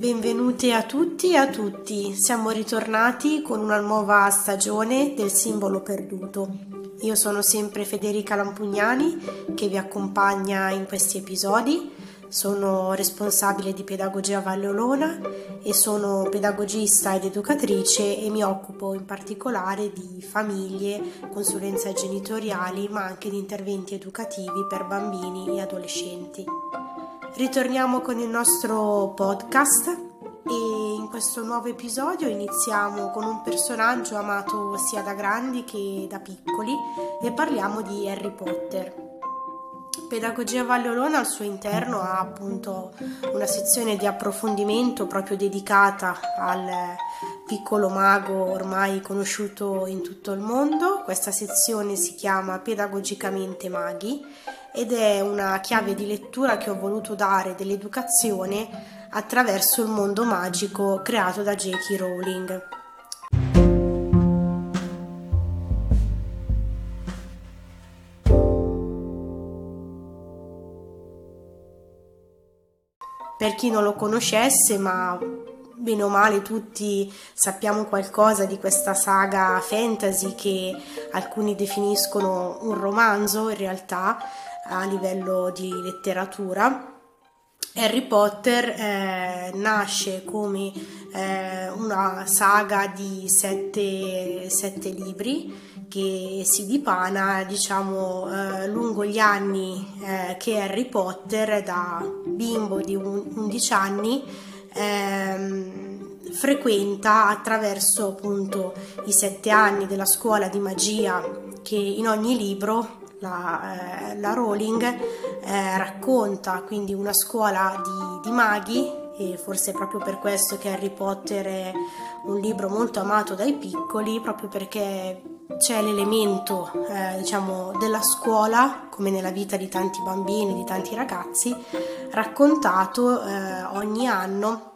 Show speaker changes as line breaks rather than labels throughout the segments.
Benvenute a tutti e a tutti, siamo ritornati con una nuova stagione del simbolo perduto. Io sono sempre Federica Lampugnani che vi accompagna in questi episodi sono responsabile di pedagogia a Vallolona e sono pedagogista ed educatrice e mi occupo in particolare di famiglie, consulenze genitoriali, ma anche di interventi educativi per bambini e adolescenti. Ritorniamo con il nostro podcast e in questo nuovo episodio iniziamo con un personaggio amato sia da grandi che da piccoli e parliamo di Harry Potter. Pedagogia Valle Olona al suo interno ha appunto una sezione di approfondimento proprio dedicata al piccolo mago ormai conosciuto in tutto il mondo. Questa sezione si chiama Pedagogicamente Maghi ed è una chiave di lettura che ho voluto dare dell'educazione attraverso il mondo magico creato da J.K. Rowling. per chi non lo conoscesse, ma bene o male tutti sappiamo qualcosa di questa saga fantasy che alcuni definiscono un romanzo in realtà a livello di letteratura. Harry Potter eh, nasce come eh, una saga di sette, sette libri che si dipana diciamo eh, lungo gli anni eh, che Harry Potter da bimbo di 11 anni ehm, frequenta attraverso appunto i sette anni della scuola di magia che in ogni libro la, eh, la Rowling eh, racconta quindi una scuola di, di maghi e forse è proprio per questo che Harry Potter è un libro molto amato dai piccoli proprio perché c'è l'elemento eh, diciamo della scuola come nella vita di tanti bambini, di tanti ragazzi raccontato eh, ogni anno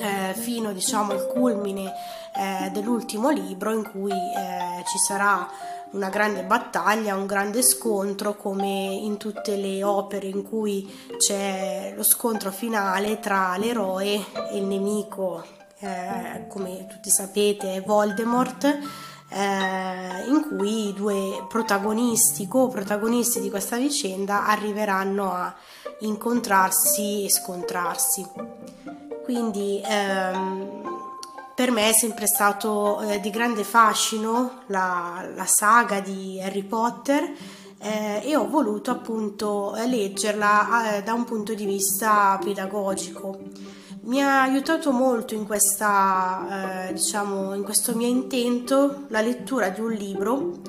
eh, fino diciamo al culmine eh, dell'ultimo libro in cui eh, ci sarà una grande battaglia, un grande scontro come in tutte le opere in cui c'è lo scontro finale tra l'eroe e il nemico, eh, come tutti sapete Voldemort eh, in cui i due protagonisti, co-protagonisti di questa vicenda arriveranno a incontrarsi e scontrarsi. Quindi ehm, per me è sempre stato eh, di grande fascino la, la, saga di Harry Potter eh, e ho voluto appunto leggerla eh, da un punto di vista pedagogico mi ha aiutato molto in, questa, eh, diciamo, in questo mio intento la lettura di un libro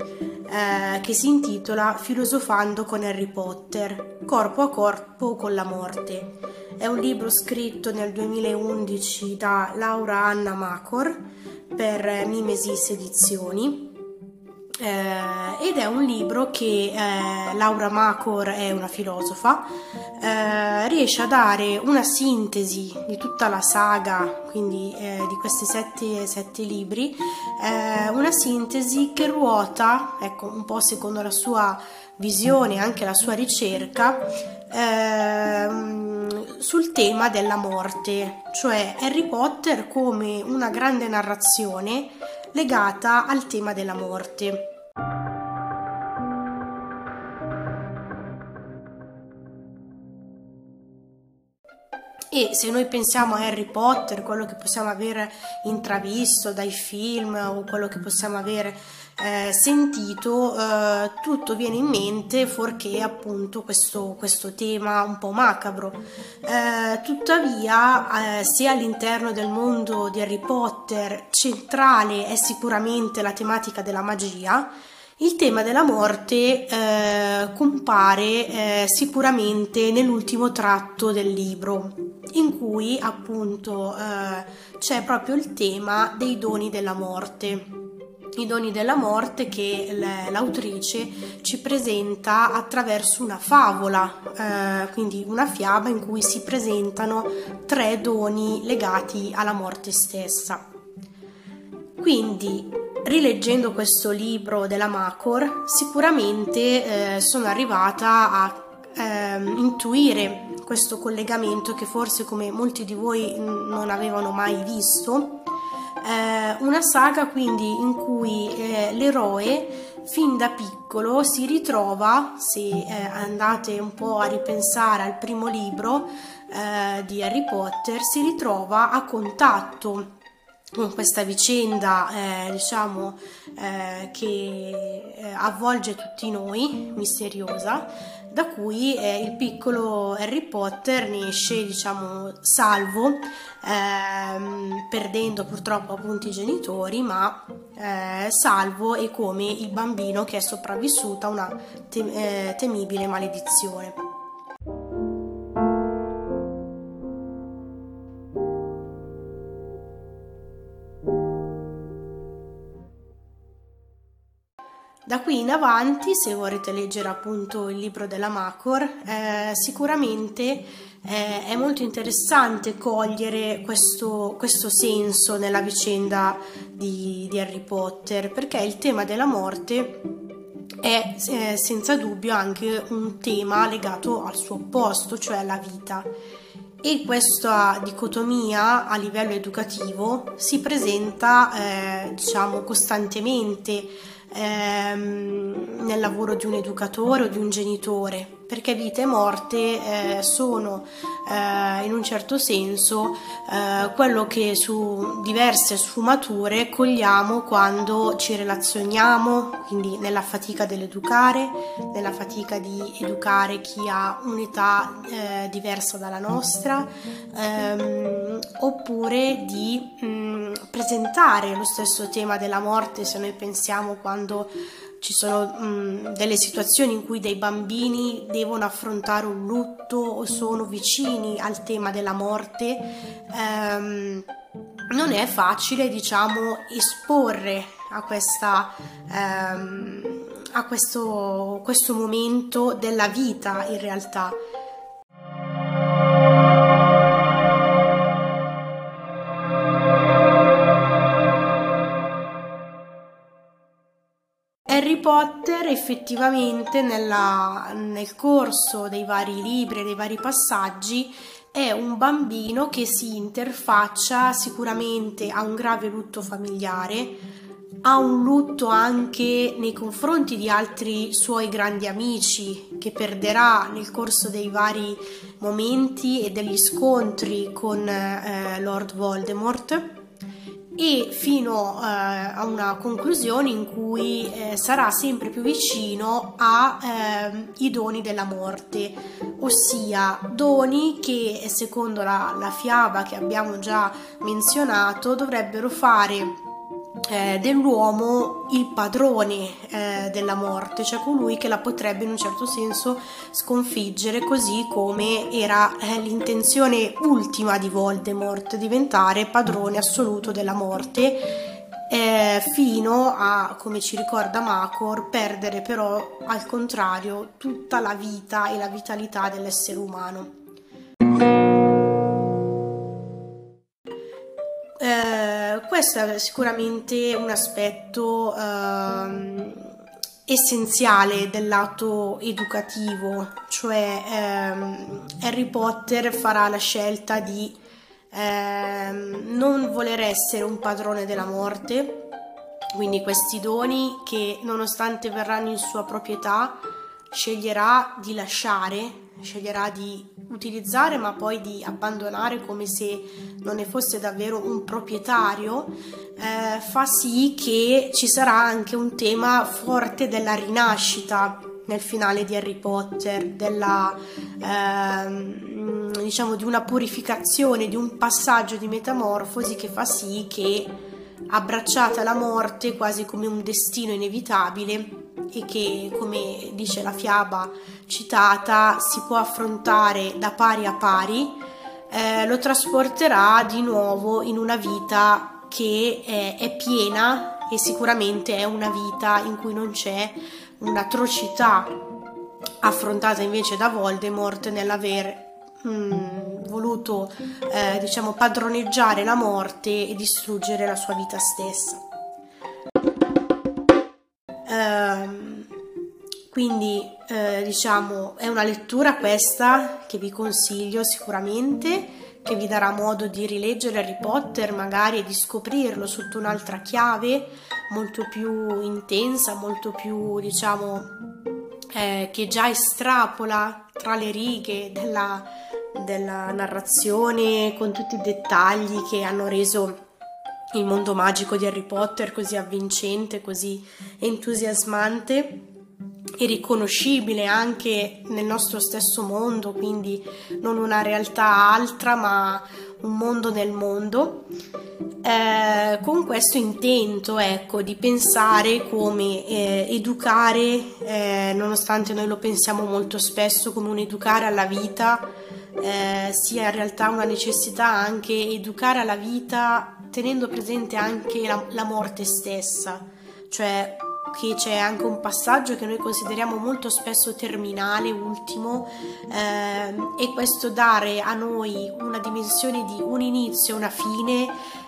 eh, che si intitola Filosofando con Harry Potter, corpo a corpo con la morte. È un libro scritto nel 2011 da Laura Anna Macor per Mimesis Edizioni eh, ed è un libro che eh, Laura Macor è una filosofa, eh, riesce a dare una sintesi di tutta la saga, quindi eh, di questi sette, sette libri, eh, una sintesi che ruota, ecco, un po' secondo la sua visione, anche la sua ricerca, ehm, sul tema della morte, cioè Harry Potter come una grande narrazione legata al tema della morte. E se noi pensiamo a Harry Potter, quello che possiamo aver intravisto dai film o quello che possiamo aver eh, sentito, eh, tutto viene in mente fuorché appunto questo, questo tema un po' macabro. Eh, tuttavia, eh, se all'interno del mondo di Harry Potter centrale è sicuramente la tematica della magia, il tema della morte eh, compare eh, sicuramente nell'ultimo tratto del libro, in cui appunto eh, c'è proprio il tema dei doni della morte. I doni della morte che l'autrice ci presenta attraverso una favola, eh, quindi una fiaba in cui si presentano tre doni legati alla morte stessa. Quindi rileggendo questo libro della Macor, sicuramente eh, sono arrivata a eh, intuire questo collegamento che forse come molti di voi non avevano mai visto. Eh, una saga quindi in cui eh, l'eroe fin da piccolo si ritrova, se eh, andate un po' a ripensare al primo libro eh, di Harry Potter, si ritrova a contatto con questa vicenda eh, diciamo eh, che eh, avvolge tutti noi misteriosa da cui eh, il piccolo Harry Potter ne esce diciamo salvo ehm, perdendo purtroppo appunto i genitori ma eh, salvo e come il bambino che è sopravvissuto a una tem- eh, temibile maledizione Da qui in avanti, se vorrete leggere appunto il libro della Macor, eh, sicuramente eh, è molto interessante cogliere questo, questo senso nella vicenda di, di, Harry Potter, perché il tema della morte è eh, senza dubbio anche un tema legato al suo opposto, cioè alla vita. E questa dicotomia a livello educativo si presenta, eh, diciamo, costantemente ehm, nel lavoro di un educatore o di un genitore, perché vita e morte eh, sono eh, in un certo senso eh, quello che su diverse sfumature cogliamo quando ci relazioniamo, quindi nella fatica dell'educare, nella fatica di educare chi ha un'età eh, diversa dalla nostra, ehm, oppure di mh, mm, presentare lo stesso tema della morte se noi pensiamo quando ci sono mh, delle situazioni in cui dei bambini devono affrontare un lutto o sono vicini al tema della morte, ehm, non è facile, diciamo, esporre a, questa, ehm, a questo, questo momento della vita in realtà. Potter effettivamente nella, nel corso dei vari libri dei vari passaggi è un bambino che si interfaccia sicuramente a un grave lutto familiare, ha un lutto anche nei confronti di altri suoi grandi amici che perderà nel corso dei vari momenti e degli scontri con eh, Lord Voldemort e fino eh, a una conclusione in cui eh, sarà sempre più vicino ai eh, doni della morte, ossia doni che secondo la, la fiaba che abbiamo già menzionato dovrebbero fare eh, dell'uomo il padrone eh, della morte, cioè colui che la potrebbe in un certo senso sconfiggere, così come era eh, l'intenzione ultima di Voldemort, diventare padrone assoluto della morte. Eh, fino a, come ci ricorda Macor, perdere però al contrario tutta la vita e la vitalità dell'essere umano. Questo è sicuramente un aspetto ehm, essenziale del lato educativo, cioè ehm, Harry Potter farà la scelta di ehm, non voler essere un padrone della morte, quindi questi doni che nonostante verranno in sua proprietà sceglierà di lasciare sceglierà di utilizzare ma poi di abbandonare come se non ne fosse davvero un proprietario, eh, fa sì che ci sarà anche un tema forte della rinascita nel finale di Harry Potter, della, ehm, diciamo di una purificazione, di un passaggio di metamorfosi che fa sì che abbracciata la morte quasi come un destino inevitabile e che, come dice la fiaba citata, si può affrontare da pari a pari, eh, lo trasporterà di nuovo in una vita che è, è piena e sicuramente è una vita in cui non c'è un'atrocità affrontata invece da Voldemort nell'aver mm, voluto eh, diciamo padroneggiare la morte e distruggere la sua vita stessa. Ehm, Quindi eh, diciamo è una lettura questa che vi consiglio sicuramente, che vi darà modo di rileggere Harry Potter magari e di scoprirlo sotto un'altra chiave molto più intensa, molto più diciamo eh, che già estrapola tra le righe della, della narrazione con tutti i dettagli che hanno reso il mondo magico di Harry Potter così avvincente, così entusiasmante e riconoscibile anche nel nostro stesso mondo, quindi non una realtà altra ma un mondo nel mondo, eh, con questo intento ecco, di pensare come eh, educare, eh, nonostante noi lo pensiamo molto spesso come un educare alla vita, eh, sia in realtà una necessità anche educare alla vita tenendo presente anche la, la morte stessa, cioè che c'è anche un passaggio che noi consideriamo molto spesso terminale, ultimo, ehm, e questo dare a noi una dimensione di un inizio e una fine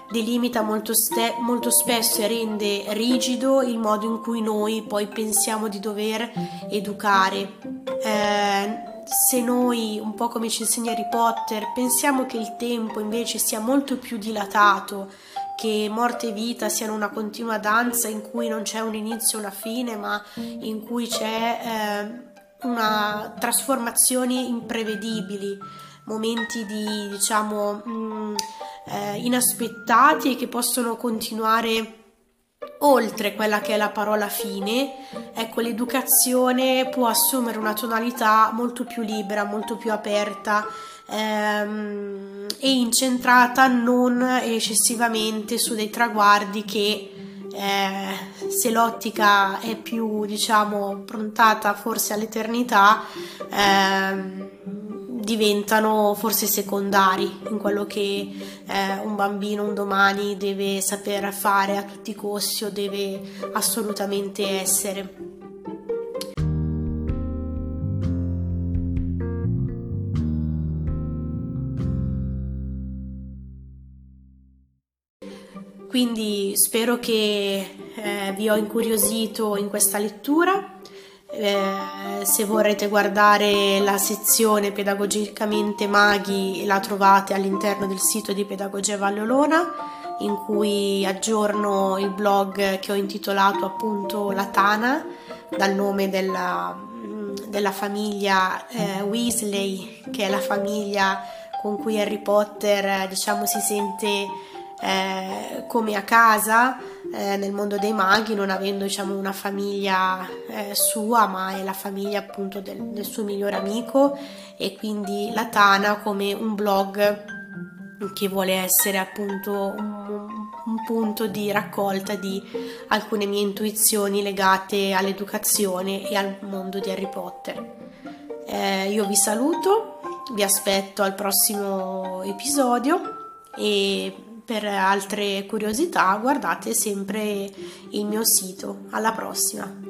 delimita molto, ste- molto spesso e rende rigido il modo in cui noi poi pensiamo di dover educare. Eh, se noi, un po' come ci insegna Harry Potter, pensiamo che il tempo invece sia molto più dilatato, che morte e vita siano una continua danza in cui non c'è un inizio e una fine, ma in cui c'è eh, una trasformazioni imprevedibili, momenti di diciamo mh, mm, eh, inaspettati e che possono continuare oltre quella che è la parola fine, ecco l'educazione può assumere una tonalità molto più libera, molto più aperta ehm, e incentrata non eccessivamente su dei traguardi che eh, se l'ottica è più diciamo prontata forse all'eternità ehm, diventano forse secondari in quello che eh, un bambino un domani deve saper fare a tutti i costi o deve assolutamente essere. Quindi spero che eh, vi ho incuriosito in questa lettura. Eh, se vorrete guardare la sezione pedagogicamente maghi la trovate all'interno del sito di Pedagogia Vallolona in cui aggiorno il blog che ho intitolato appunto La Tana dal nome della, della famiglia eh, Weasley che è la famiglia con cui Harry Potter diciamo si sente eh, come a casa eh, nel mondo dei maghi, non avendo diciamo, una famiglia eh, sua, ma è la famiglia appunto del, del, suo migliore amico e quindi la Tana come un blog che vuole essere appunto un, un punto di raccolta di alcune mie intuizioni legate all'educazione e al mondo di Harry Potter. Eh, io vi saluto, vi aspetto al prossimo episodio e per altre curiosità guardate sempre il mio sito. Alla prossima!